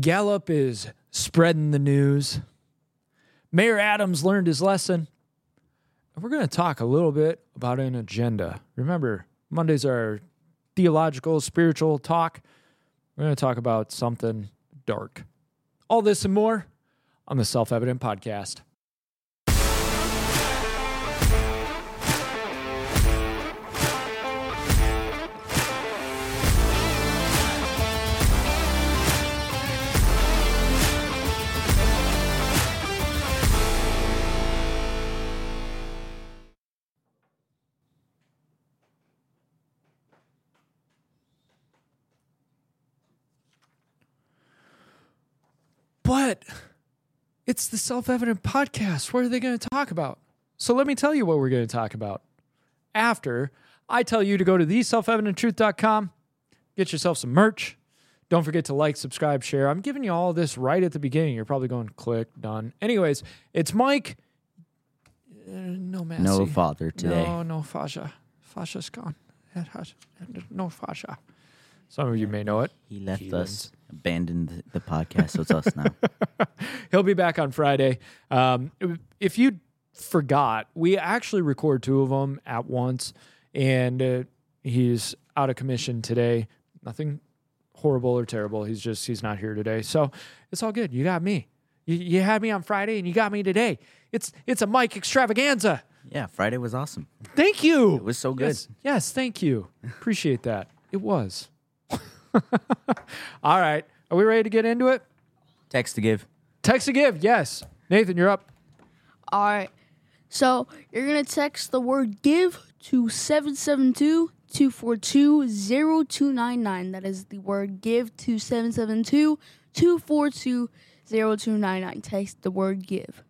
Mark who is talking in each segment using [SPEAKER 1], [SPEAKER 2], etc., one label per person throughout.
[SPEAKER 1] Gallup is spreading the news. Mayor Adams learned his lesson. We're going to talk a little bit about an agenda. Remember, Mondays are theological, spiritual talk. We're going to talk about something dark. All this and more on the Self Evident Podcast. But it's the self evident podcast. What are they going to talk about? So let me tell you what we're going to talk about. After I tell you to go to theselfevidenttruth.com, get yourself some merch. Don't forget to like, subscribe, share. I'm giving you all this right at the beginning. You're probably going, click, done. Anyways, it's Mike. Uh, no Massey.
[SPEAKER 2] No father today.
[SPEAKER 1] No, no Fasha. Fasha's gone. No Fasha. Some of you may know it.
[SPEAKER 2] He left
[SPEAKER 1] Heathens.
[SPEAKER 2] us, abandoned the, the podcast, so it's us now.
[SPEAKER 1] He'll be back on Friday. Um, if you forgot, we actually record two of them at once, and uh, he's out of commission today. Nothing horrible or terrible. He's just he's not here today, so it's all good. You got me. You, you had me on Friday, and you got me today. It's it's a Mike extravaganza.
[SPEAKER 2] Yeah, Friday was awesome.
[SPEAKER 1] Thank you.
[SPEAKER 2] It was so good.
[SPEAKER 1] Yes, yes, thank you. Appreciate that. It was. all right. Are we ready to get into it?
[SPEAKER 2] Text to give.
[SPEAKER 1] Text to give. Yes. Nathan, you're up.
[SPEAKER 3] All right. So you're going to text the word give to 772 242 0299. That is the word give to 772 242 0299. Text the word give.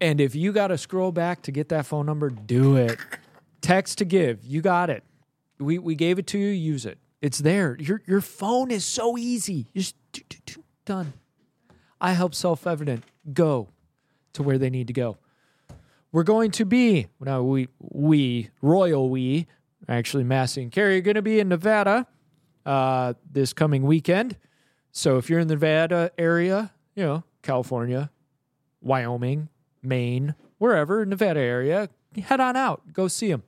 [SPEAKER 1] And if you got to scroll back to get that phone number, do it. Text to give. You got it. We, we gave it to you. Use it. It's there. Your, your phone is so easy. Just do, do, do, done. I help self evident go to where they need to go. We're going to be, no, we, we, royal we, actually, Massey and Carrie are going to be in Nevada uh, this coming weekend. So if you're in the Nevada area, you know, California, Wyoming, Maine, wherever, Nevada area, head on out. Go see them.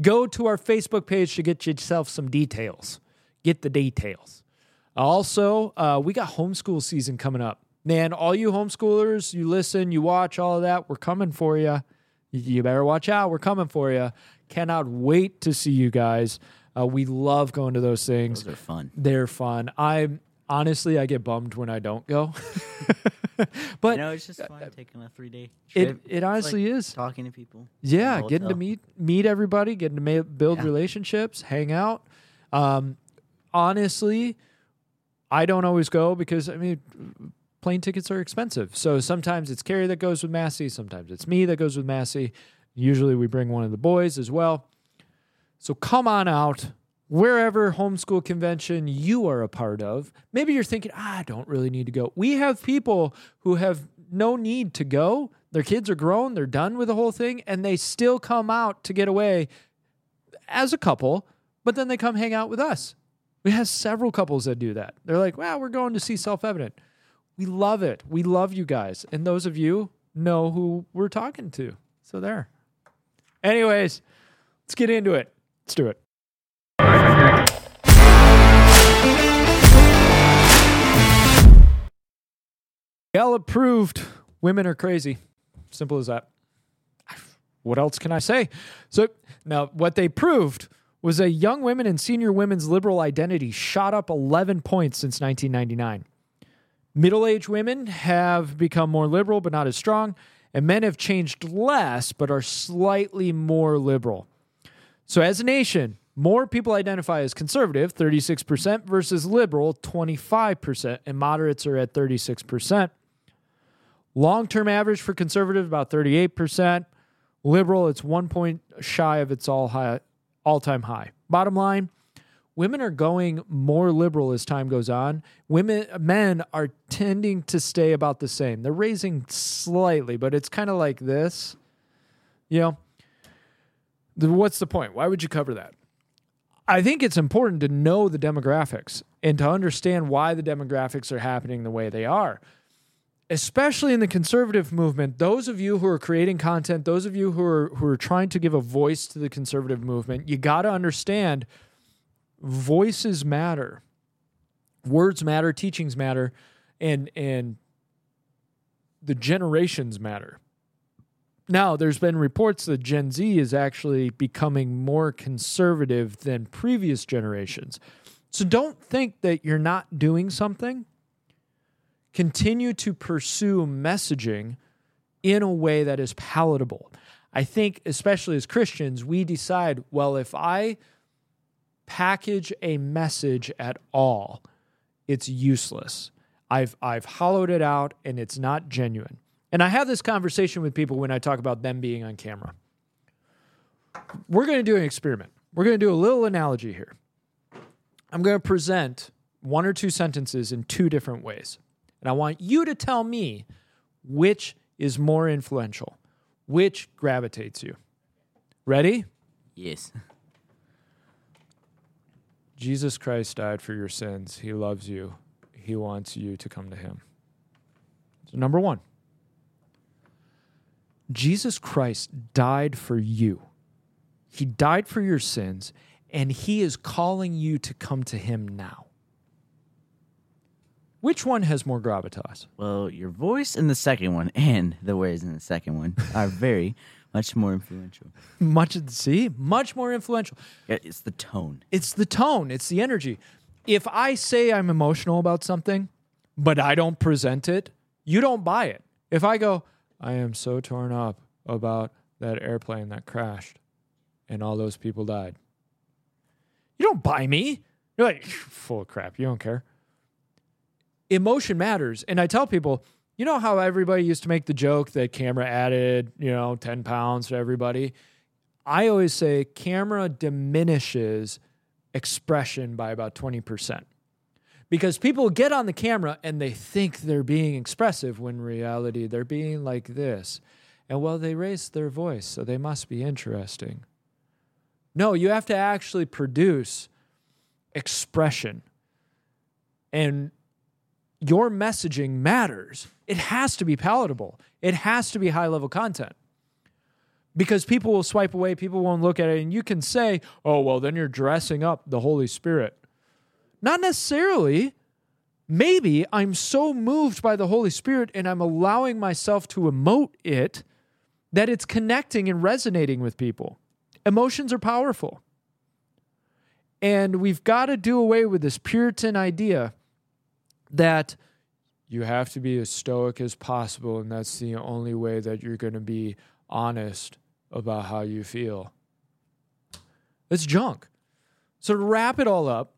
[SPEAKER 1] Go to our Facebook page to get yourself some details. Get the details. Also, uh, we got homeschool season coming up. Man, all you homeschoolers, you listen, you watch all of that. We're coming for you. You better watch out. We're coming for you. Cannot wait to see you guys. Uh, we love going to those things.
[SPEAKER 2] Those are fun.
[SPEAKER 1] They're fun. I'm honestly, I get bummed when I don't go. but
[SPEAKER 2] You know, it's just fun taking a three day
[SPEAKER 1] it,
[SPEAKER 2] trip.
[SPEAKER 1] it honestly is.
[SPEAKER 2] talking to people.
[SPEAKER 1] Yeah, getting to meet meet everybody, getting to ma- build
[SPEAKER 2] Yeah.
[SPEAKER 1] relationships, hang out. Um, honestly, I don't always go because I mean, plane tickets are expensive. So sometimes it's Carrie that goes with Massey, sometimes it's me that goes with Massey. Usually we bring one of the boys as well. So come on out. Wherever homeschool convention you are a part of, maybe you're thinking, ah, I don't really need to go. We have people who have no need to go. Their kids are grown, they're done with the whole thing, and they still come out to get away as a couple, but then they come hang out with us. We have several couples that do that. They're like, wow, we're going to see self evident. We love it. We love you guys. And those of you know who we're talking to. So there. Anyways, let's get into it. Let's do it. Gallup approved. women are crazy. Simple as that. What else can I say? So now, what they proved was that young women and senior women's liberal identity shot up 11 points since 1999. Middle aged women have become more liberal, but not as strong, and men have changed less, but are slightly more liberal. So, as a nation, more people identify as conservative, 36%, versus liberal, 25%, and moderates are at 36%. Long term average for conservative, about 38%. Liberal, it's one point shy of its all high, all time high. Bottom line, women are going more liberal as time goes on. Women, men are tending to stay about the same. They're raising slightly, but it's kind of like this. You know, what's the point? Why would you cover that? I think it's important to know the demographics. and to understand why the demographics are happening the way they are. Especially in the conservative movement, those of you who are creating content, those of you who are who are trying to give a voice to the conservative movement, you got to understand voices matter. Words matter, teachings matter, and and the generations matter. Now, there's been reports that Gen Z is actually becoming more conservative than previous generations. So don't think that you're not doing something. Continue to pursue messaging in a way that is palatable. I think, especially as Christians, we decide well, if I package a message at all, it's useless. I've, I've hollowed it out and it's not genuine. And I have this conversation with people when I talk about them being on camera. We're going to do an experiment. We're going to do a little analogy here. I'm going to present one or two sentences in two different ways. And I want you to tell me which is more influential, which gravitates you. Ready?
[SPEAKER 2] Yes.
[SPEAKER 1] Jesus Christ died for your sins. He loves you. He wants you to come to him. So, number one, Jesus Christ died for you. He died for your sins, and he is calling you to come to him now. Which one has more gravitas?
[SPEAKER 2] Well, your voice in the second one and the words in the second one are very much more influential.
[SPEAKER 1] Much see, much more influential.
[SPEAKER 2] Yeah, It's the tone.
[SPEAKER 1] It's the tone, it's the energy. If I say I'm emotional about something, but I don't present it, you don't buy it. If I go, I am so torn up about that airplane that crashed and all those people died. You don't buy me. You're like, full of crap. You don't care. Emotion matters. And I tell people, you know how everybody used to make the joke that camera added, you know, 10 pounds to everybody? I always say camera diminishes expression by about 20%. Because people get on the camera and they think they're being expressive when reality they're being like this. And well, they raised their voice, so they must be interesting. No, you have to actually produce expression. And your messaging matters. It has to be palatable, it has to be high level content because people will swipe away, people won't look at it, and you can say, oh, well, then you're dressing up the Holy Spirit. Not necessarily. Maybe I'm so moved by the Holy Spirit and I'm allowing myself to emote it that it's connecting and resonating with people. Emotions are powerful. And we've got to do away with this Puritan idea that you have to be as stoic as possible, and that's the only way that you're going to be honest about how you feel. It's junk. So, to wrap it all up,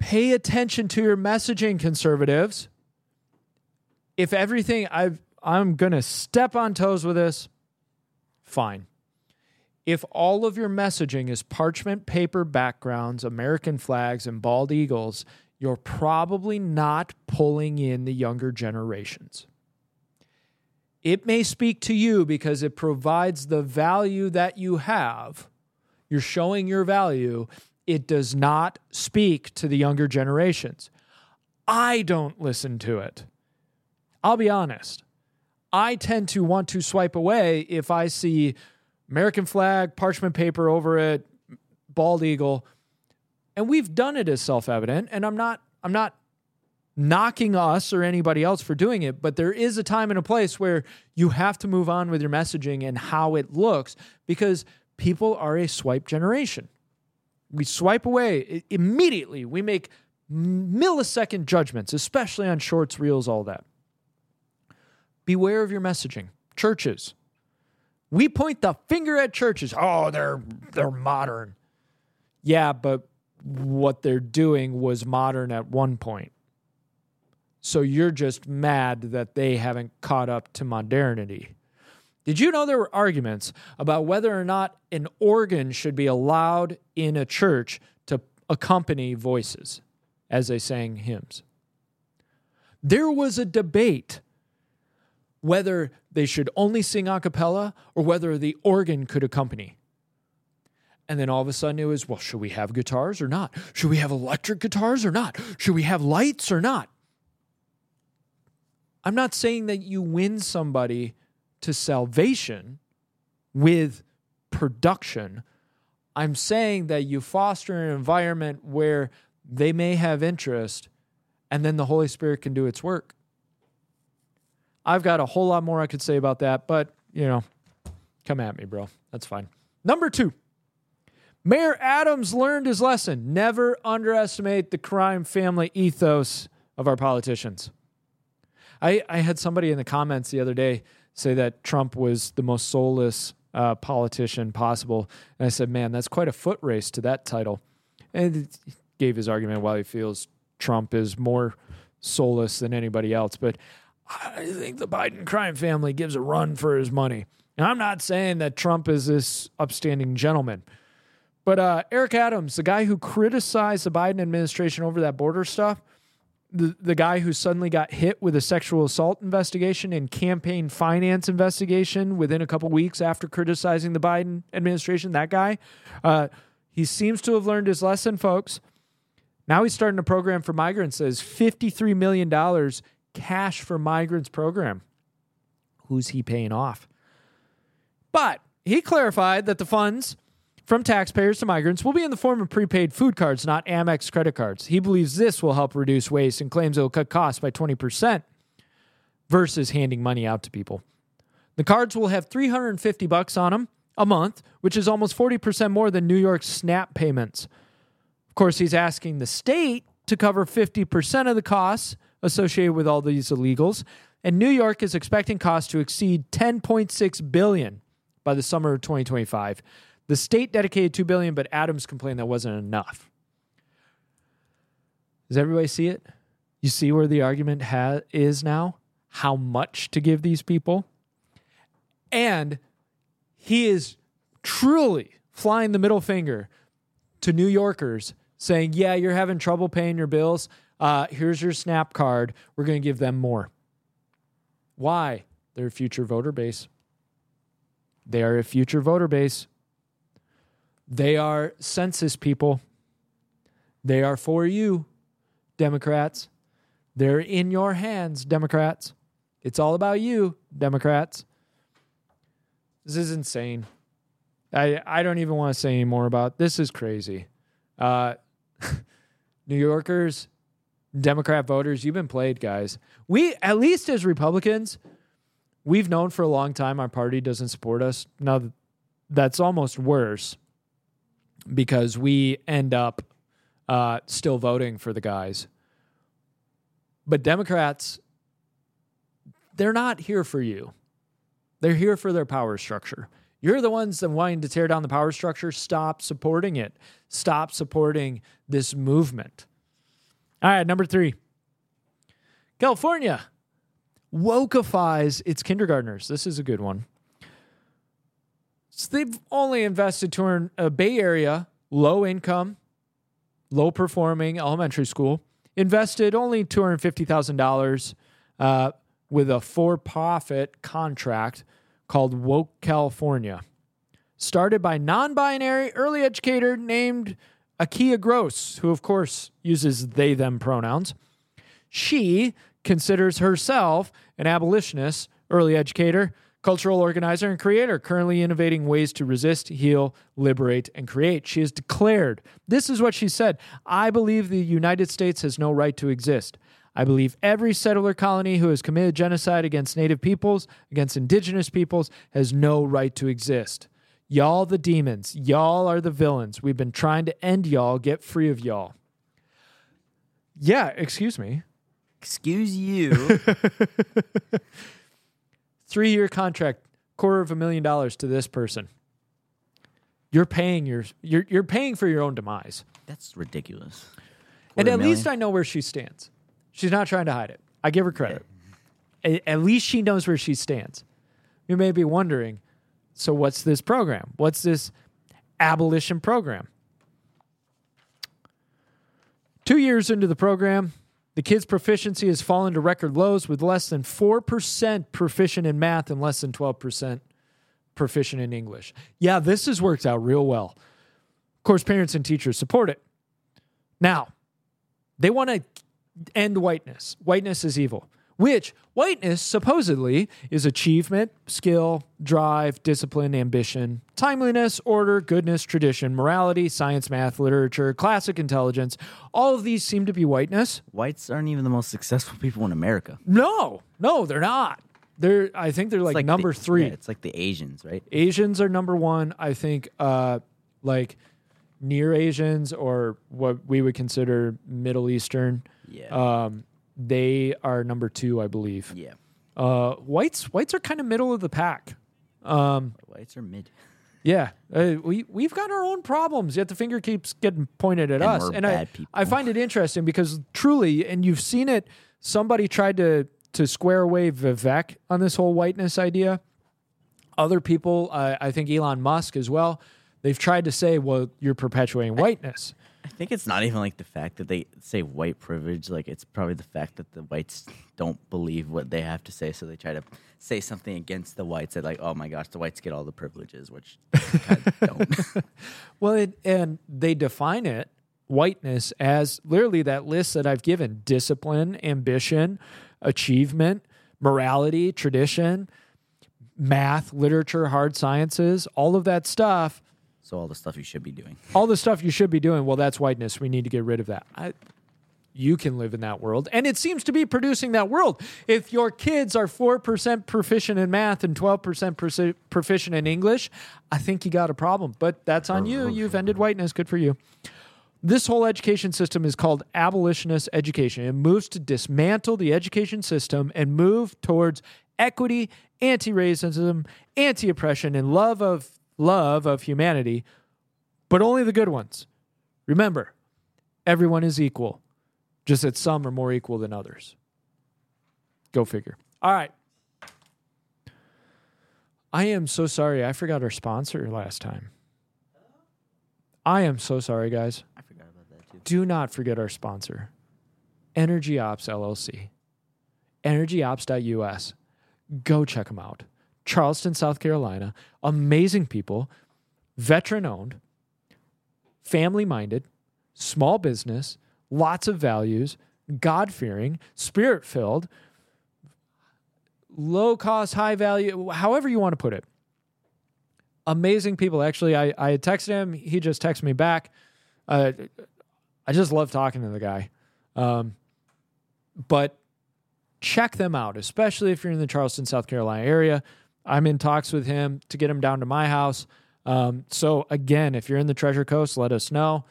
[SPEAKER 1] pay attention to your messaging, conservatives. If everything, I've, I'm going to step on toes with this, fine. If all of your messaging is parchment paper backgrounds, American flags, and bald eagles, you're probably not pulling in the younger generations. It may speak to you because it provides the value that you have. You're showing your value. It does not speak to the younger generations. I don't listen to it. I'll be honest. I tend to want to swipe away if I see American flag, parchment paper over it, bald eagle. And we've done it as self-evident, and I'm not I'm not knocking us or anybody else for doing it, but there is a time and a place where you have to move on with your messaging and how it looks because people are a swipe generation. We swipe away immediately. We make millisecond judgments, especially on shorts, reels, all that. Beware of your messaging. Churches. We point the finger at churches. Oh, they're they're modern. Yeah, but what they're doing was modern at one point. So you're just mad that they haven't caught up to modernity. Did you know there were arguments about whether or not an organ should be allowed in a church to accompany voices as they sang hymns? There was a debate whether they should only sing a cappella or whether the organ could accompany. And then all of a sudden it was, well, should we have guitars or not? Should we have electric guitars or not? Should we have lights or not? I'm not saying that you win somebody to salvation with production. I'm saying that you foster an environment where they may have interest and then the Holy Spirit can do its work. I've got a whole lot more I could say about that, but you know, come at me, bro. That's fine. Number two, Mayor Adams learned his lesson. Never underestimate the crime family ethos of our politicians. I, I had somebody in the comments the other day say that Trump was the most soulless uh, politician possible. And I said, man, that's quite a foot race to that title. And he gave his argument why he feels Trump is more soulless than anybody else. But I think the Biden crime family gives a run for his money. And I'm not saying that Trump is this upstanding gentleman. But uh, Eric Adams, the guy who criticized the Biden administration over that border stuff, the, the guy who suddenly got hit with a sexual assault investigation and campaign finance investigation within a couple weeks after criticizing the Biden administration, that guy, uh, he seems to have learned his lesson, folks. Now he's starting a program for migrants says $53 million cash for migrants program. Who's he paying off? But he clarified that the funds from taxpayers to migrants will be in the form of prepaid food cards, not Amex credit cards. He believes this will help reduce waste and claims it will cut costs by 20% versus handing money out to people. The cards will have 350 bucks on them a month, which is almost 40% more than New York's SNAP payments. Of course, he's asking the state to cover 50% of the costs associated with all these illegals, and New York is expecting costs to exceed 10.6 billion by the summer of 2025. The state dedicated 2 billion, but Adams complained that wasn't enough. Does everybody see it? You see where the argument ha- is now? How much to give these people? And he is truly flying the middle finger to New Yorkers saying, Yeah, you're having trouble paying your bills. Uh, here's your SNAP card. We're going to give them more. Why? They're a future voter base. They are a future voter base. They are census people. They are for you, Democrats. They're in your hands, Democrats. It's all about you, Democrats. This is insane. I, I don't even want to say any more about this is crazy. Uh, New Yorkers, Democrat voters, you've been played, guys. We, at least as Republicans, we've known for a long time our party doesn't support us. Now, that's almost worse because we end up uh, still voting for the guys. But Democrats, they're not here for you. They're here for their power structure. You're the ones that wanting to tear down the power structure. Stop supporting it. Stop supporting this movement. All right, number three. California wokeifies its kindergartners. This is a good one. So they've only invested to a Bay Area, low income, low performing elementary school, invested only $250,000 uh, with a for profit contract called Woke California. Started by non binary early educator named Akiea Gross, who of course uses they them pronouns. She considers herself an abolitionist, early educator, cultural organizer, and creator, currently innovating ways to resist, heal, liberate, and create. She has declared this is what she said I believe the United States has no right to exist. I believe every settler colony who has committed genocide against native peoples, against indigenous peoples, has no right to exist. Y'all the demons. Y'all are the villains. We've been trying to end y'all, get free of y'all. Yeah, excuse me.
[SPEAKER 2] Excuse you.
[SPEAKER 1] Three year contract, quarter of a million dollars to this person. You're paying your you're you're paying for your own demise.
[SPEAKER 2] That's ridiculous.
[SPEAKER 1] and
[SPEAKER 2] Quarter
[SPEAKER 1] at
[SPEAKER 2] million?
[SPEAKER 1] least I know where she stands. She's not trying to hide it. I give her credit. A- At least she knows where she stands. You may be wondering, so what's this program? What's this abolition program? Two years into the program, the kids' proficiency has fallen to record lows with less than 4% proficient in math and less than 12% proficient in English. Yeah, this has worked out real well. Of course, parents and teachers support it. Now, they want to end whiteness. Whiteness is evil, which whiteness supposedly is achievement, skill, drive, discipline, ambition, timeliness, order, goodness, tradition, morality, science, math, literature, classic intelligence. All of these seem to be whiteness.
[SPEAKER 2] Whites aren't even the most successful people in America.
[SPEAKER 1] No, no, they're not. They're I think they're
[SPEAKER 2] It's
[SPEAKER 1] like, number
[SPEAKER 2] the-
[SPEAKER 1] three.
[SPEAKER 2] yeah, it's like the Asians, right?
[SPEAKER 1] Asians are number one. I think uh, like near Asians or what we would consider Middle Eastern.
[SPEAKER 2] Yeah.
[SPEAKER 1] Um, they are number two, I believe.
[SPEAKER 2] yeah.
[SPEAKER 1] Uh, whites whites are kind of middle of the pack. Um,
[SPEAKER 2] Whites are mid.
[SPEAKER 1] yeah, uh, we we've got our own problems. Yet the finger keeps getting pointed at
[SPEAKER 2] And
[SPEAKER 1] us, and I
[SPEAKER 2] people.
[SPEAKER 1] I find it interesting because truly, and you've seen it. Somebody tried to to square away Vivek on this whole whiteness idea. Other people, uh, I think Elon Musk as well. They've tried to say, "Well, you're perpetuating whiteness."
[SPEAKER 2] I think it's not even like the fact that they say white privilege. Like it's probably the fact that the whites don't believe what they have to say, so they try to say something against the whites. That like, oh my gosh, the whites get all the privileges, which don't.
[SPEAKER 1] Well, it, and they define it whiteness as literally that list that I've given: discipline, ambition, achievement, morality, tradition, math, literature, hard sciences, all of that stuff.
[SPEAKER 2] So all the stuff you should be doing.
[SPEAKER 1] All the stuff you should be doing. Well, that's whiteness. We need to get rid of that. I, you can live in that world. And it seems to be producing that world. If your kids are 4% proficient in math and 12% proci- proficient in English, I think you got a problem. But that's on you. You've ended whiteness. Good for you. This whole education system is called abolitionist education. It moves to dismantle the education system and move towards equity, anti-racism, anti-oppression, and love of love of humanity, but only the good ones. Remember, everyone is equal, just that some are more equal than others. Go figure. All right. I am so sorry. I forgot our sponsor last time. I am so sorry, guys.
[SPEAKER 2] I forgot about that too.
[SPEAKER 1] Do not forget our sponsor, Energy Ops LLC. EnergyOps.us. Go check them out. Charleston, South Carolina. Amazing people, veteran owned, family minded, small business, lots of values, God fearing, spirit filled, low cost, high value, however you want to put it. Amazing people. Actually, I, I had texted him. He just texted me back. Uh, I just love talking to the guy. Um, but check them out, especially if you're in the Charleston, South Carolina area. I'm in talks with him to get him down to my house. Um, so again, if you're in the Treasure Coast, let us know.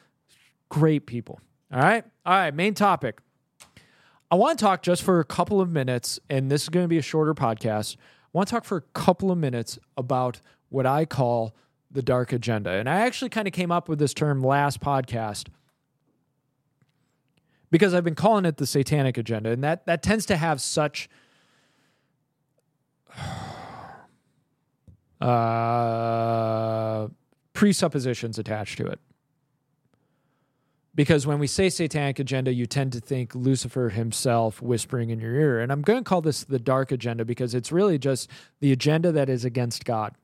[SPEAKER 1] Great people. All right. All right. Main topic. I want to talk just for a couple of minutes, and this is going to be a shorter podcast. I want to talk for a couple of minutes about what I call the dark agenda. And I actually kind of came up with this term last podcast because I've been calling it the satanic agenda, and that that tends to have such uh, presuppositions attached to it. Because when we say satanic agenda, you tend to think Lucifer himself whispering in your ear. And I'm going to call this the dark agenda because it's really just the agenda that is against God.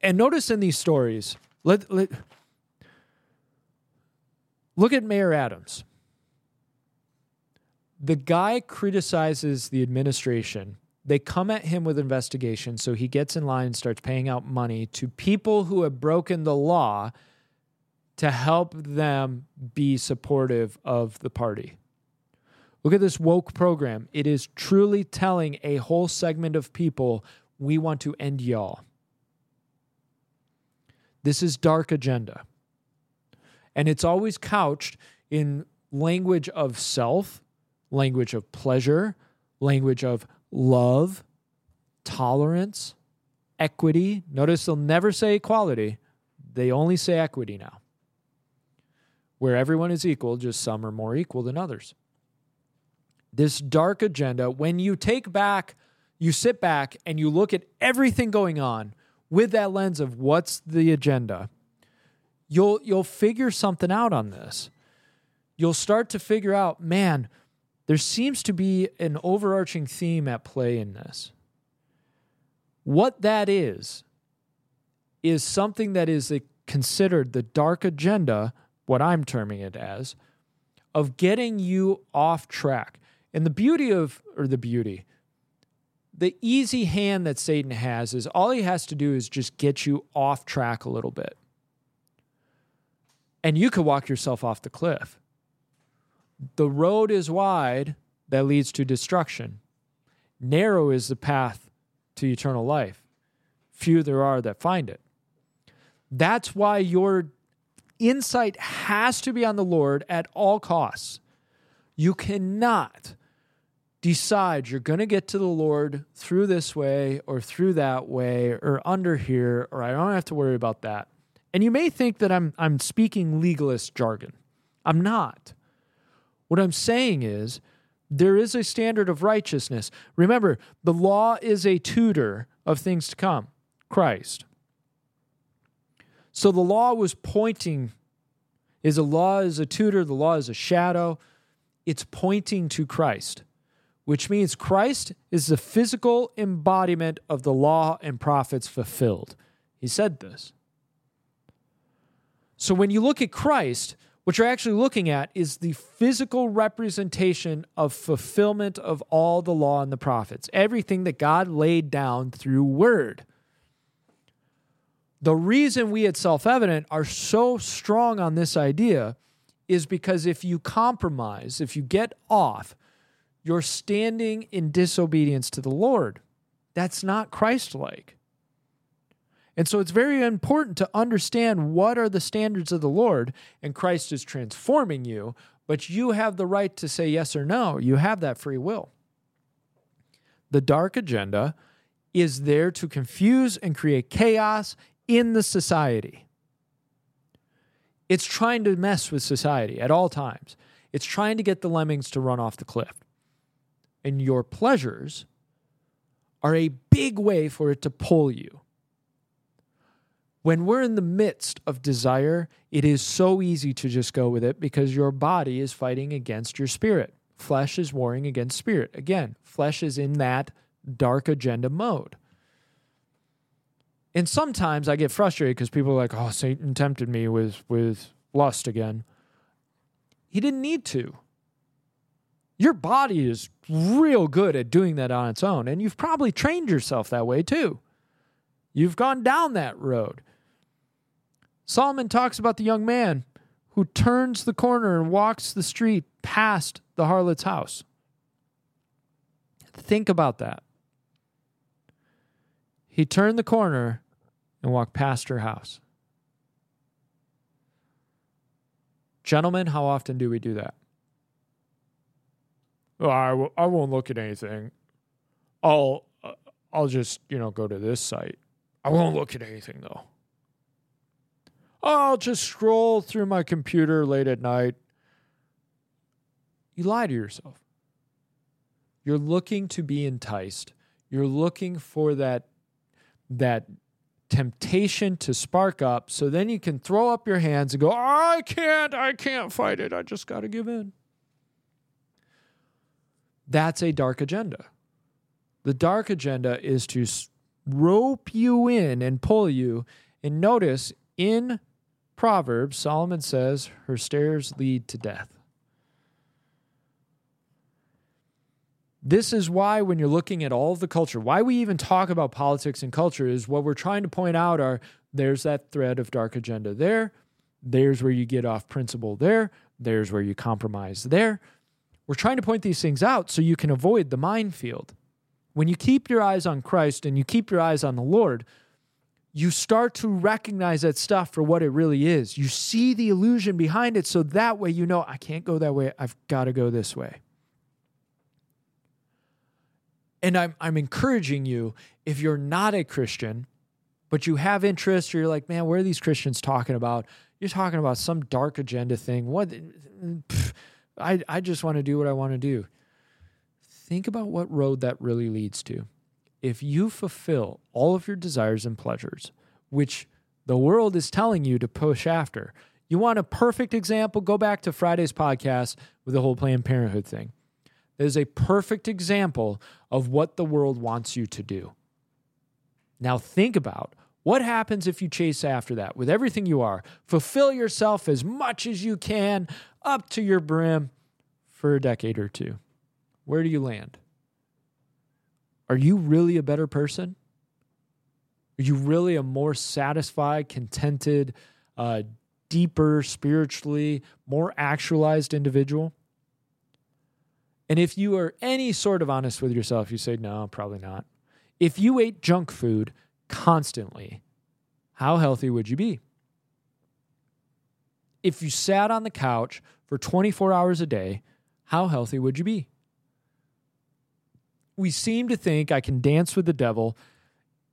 [SPEAKER 1] And notice in these stories, let, let look at Mayor Adams. The guy criticizes the administration. They come at him with investigation, so he gets in line and starts paying out money to people who have broken the law to help them be supportive of the party. Look at this woke program. It is truly telling a whole segment of people we want to end y'all. This is dark agenda. And it's always couched in language of self, language of pleasure, language of love, tolerance, equity. Notice they'll never say equality, they only say equity now. Where everyone is equal, just some are more equal than others. This dark agenda, when you take back, you sit back and you look at everything going on with that lens of what's the agenda, you'll you'll figure something out on this. You'll start to figure out, man, there seems to be an overarching theme at play in this. What that is, is something that is a considered the dark agenda, what I'm terming it as, of getting you off track. And the beauty of, or the beauty, the easy hand that Satan has is all he has to do is just get you off track a little bit. And you could walk yourself off the cliff. The road is wide that leads to destruction, narrow is the path to eternal life. Few there are that find it. That's why your insight has to be on the Lord at all costs. You cannot decide you're going to get to the Lord through this way or through that way or under here, or I don't have to worry about that. And you may think that I'm, I'm speaking legalist jargon. I'm not. What I'm saying is there is a standard of righteousness. Remember, the law is a tutor of things to come Christ. So the law was pointing, is a law is a tutor, the law is a shadow. It's pointing to Christ which means Christ is the physical embodiment of the law and prophets fulfilled. He said this. So when you look at Christ, what you're actually looking at is the physical representation of fulfillment of all the law and the prophets, everything that God laid down through word. The reason we at Self Evident are so strong on this idea is because if you compromise, if you get off, you're standing in disobedience to the Lord. That's not Christ like. And so it's very important to understand what are the standards of the Lord, and Christ is transforming you, but you have the right to say yes or no. You have that free will. The dark agenda is there to confuse and create chaos in the society. It's trying to mess with society at all times. It's trying to get the lemmings to run off the cliff and your pleasures are a big way for it to pull you. When we're in the midst of desire, it is so easy to just go with it because your body is fighting against your spirit. Flesh is warring against spirit. Again, flesh is in that dark agenda mode. And sometimes I get frustrated because people are like, oh, Satan tempted me with, with lust again. He didn't need to. Your body is real good at doing that on its own. And you've probably trained yourself that way too. You've gone down that road. Solomon talks about the young man who turns the corner and walks the street past the harlot's house. Think about that. He turned the corner and walked past her house. Gentlemen, how often do we do that? oh, I w- I won't look at anything. I'll uh, I'll just you know go to this site. I won't look at anything though. I'll just scroll through my computer late at night. You lie to yourself. You're looking to be enticed. You're looking for that that temptation to spark up so then you can throw up your hands and go, I can't, I can't fight it. I just got to give in. That's a dark agenda. The dark agenda is to rope you in and pull you. And notice in Proverbs, Solomon says, her stairs lead to death. This is why, when you're looking at all of the culture, why we even talk about politics and culture is what we're trying to point out are there's that thread of dark agenda there, there's where you get off principle there, there's where you compromise there, we're trying to point these things out so you can avoid the minefield. When you keep your eyes on Christ and you keep your eyes on the Lord, you start to recognize that stuff for what it really is. You see the illusion behind it, so that way you know, I can't go that way. I've got to go this way. And I'm, I'm encouraging you, if you're not a Christian, but you have interest, or you're like, man, what are these Christians talking about? You're talking about some dark agenda thing. What? I, I just want to do what I want to do. Think about what road that really leads to. If you fulfill all of your desires and pleasures, which the world is telling you to push after, you want a perfect example? Go back to Friday's podcast with the whole Planned Parenthood thing. There's a perfect example of what the world wants you to do. Now, think about What happens if you chase after that with everything you are? Fulfill yourself as much as you can up to your brim for a decade or two. Where do you land? Are you really a better person? Are you really a more satisfied, contented, uh, deeper spiritually, more actualized individual? And if you are any sort of honest with yourself, you say, no, probably not. If you ate junk food constantly, how healthy would you be? If you sat on the couch for 24 hours a day, how healthy would you be? We seem to think I can dance with the devil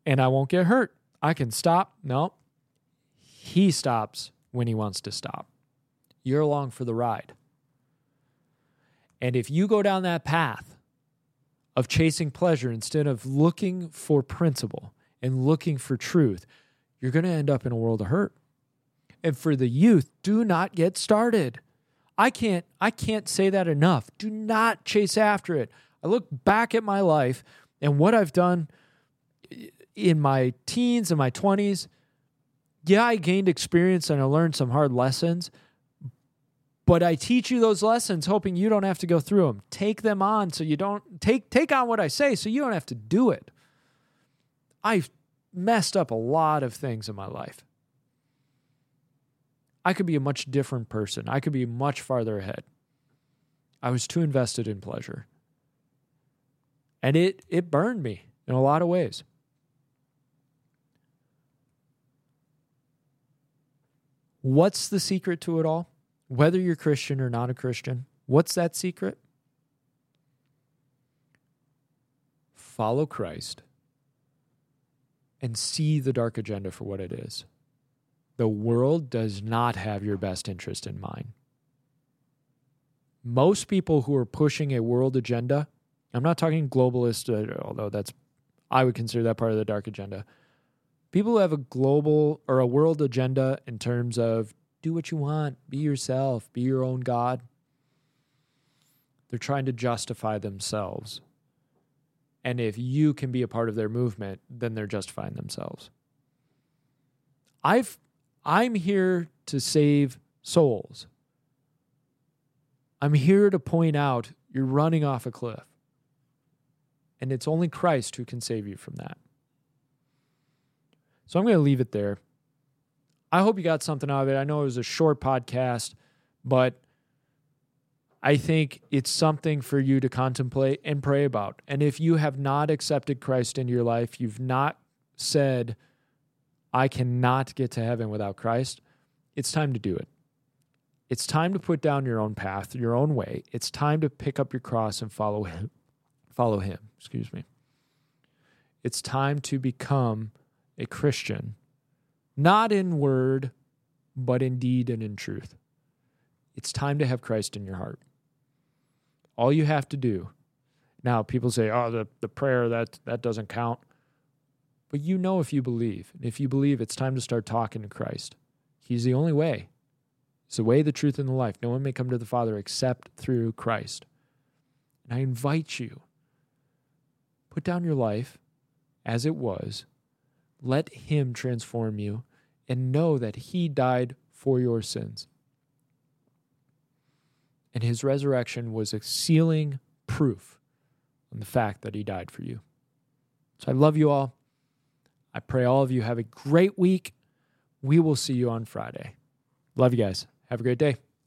[SPEAKER 1] and I won't get hurt. I can stop. No, he stops when he wants to stop. You're along for the ride. And if you go down that path of chasing pleasure instead of looking for principle and looking for truth, you're going to end up in a world of hurt. And for the youth, do not get started. I can't I can't say that enough. Do not chase after it. I look back at my life and what I've done in my teens and my 20s. Yeah, I gained experience and I learned some hard lessons, but I teach you those lessons hoping you don't have to go through them. Take them on so you don't take take on what I say so you don't have to do it. I've messed up a lot of things in my life. I could be a much different person. I could be much farther ahead. I was too invested in pleasure. And it it burned me in a lot of ways. What's the secret to it all? whether you're Christian or not a Christian, what's that secret? Follow Christ and see the dark agenda for what it is. The world does not have your best interest in mind. Most people who are pushing a world agenda, I'm not talking globalist, uh, although that's, I would consider that part of the dark agenda. People who have a global or a world agenda in terms of do what you want, be yourself, be your own God. They're trying to justify themselves. And if you can be a part of their movement, then they're justifying themselves. I've I'm here to save souls. I'm here to point out you're running off a cliff. And it's only Christ who can save you from that. So I'm going to leave it there. I hope you got something out of it. I know it was a short podcast, but I think it's something for you to contemplate and pray about. And if you have not accepted Christ into your life, you've not said, I cannot get to heaven without Christ, it's time to do it. It's time to put down your own path, your own way. It's time to pick up your cross and follow him. Follow him, excuse me. It's time to become a Christian not in word, but in deed and in truth. It's time to have Christ in your heart. All you have to do. Now, people say, oh, the, the prayer, that, that doesn't count. But you know if you believe. And if you believe, it's time to start talking to Christ. He's the only way. It's the way, the truth, and the life. No one may come to the Father except through Christ. And I invite you, put down your life as it was. Let Him transform you and know that he died for your sins. And his resurrection was a sealing proof on the fact that he died for you. So I love you all. I pray all of you have a great week. We will see you on Friday. Love you guys. Have a great day.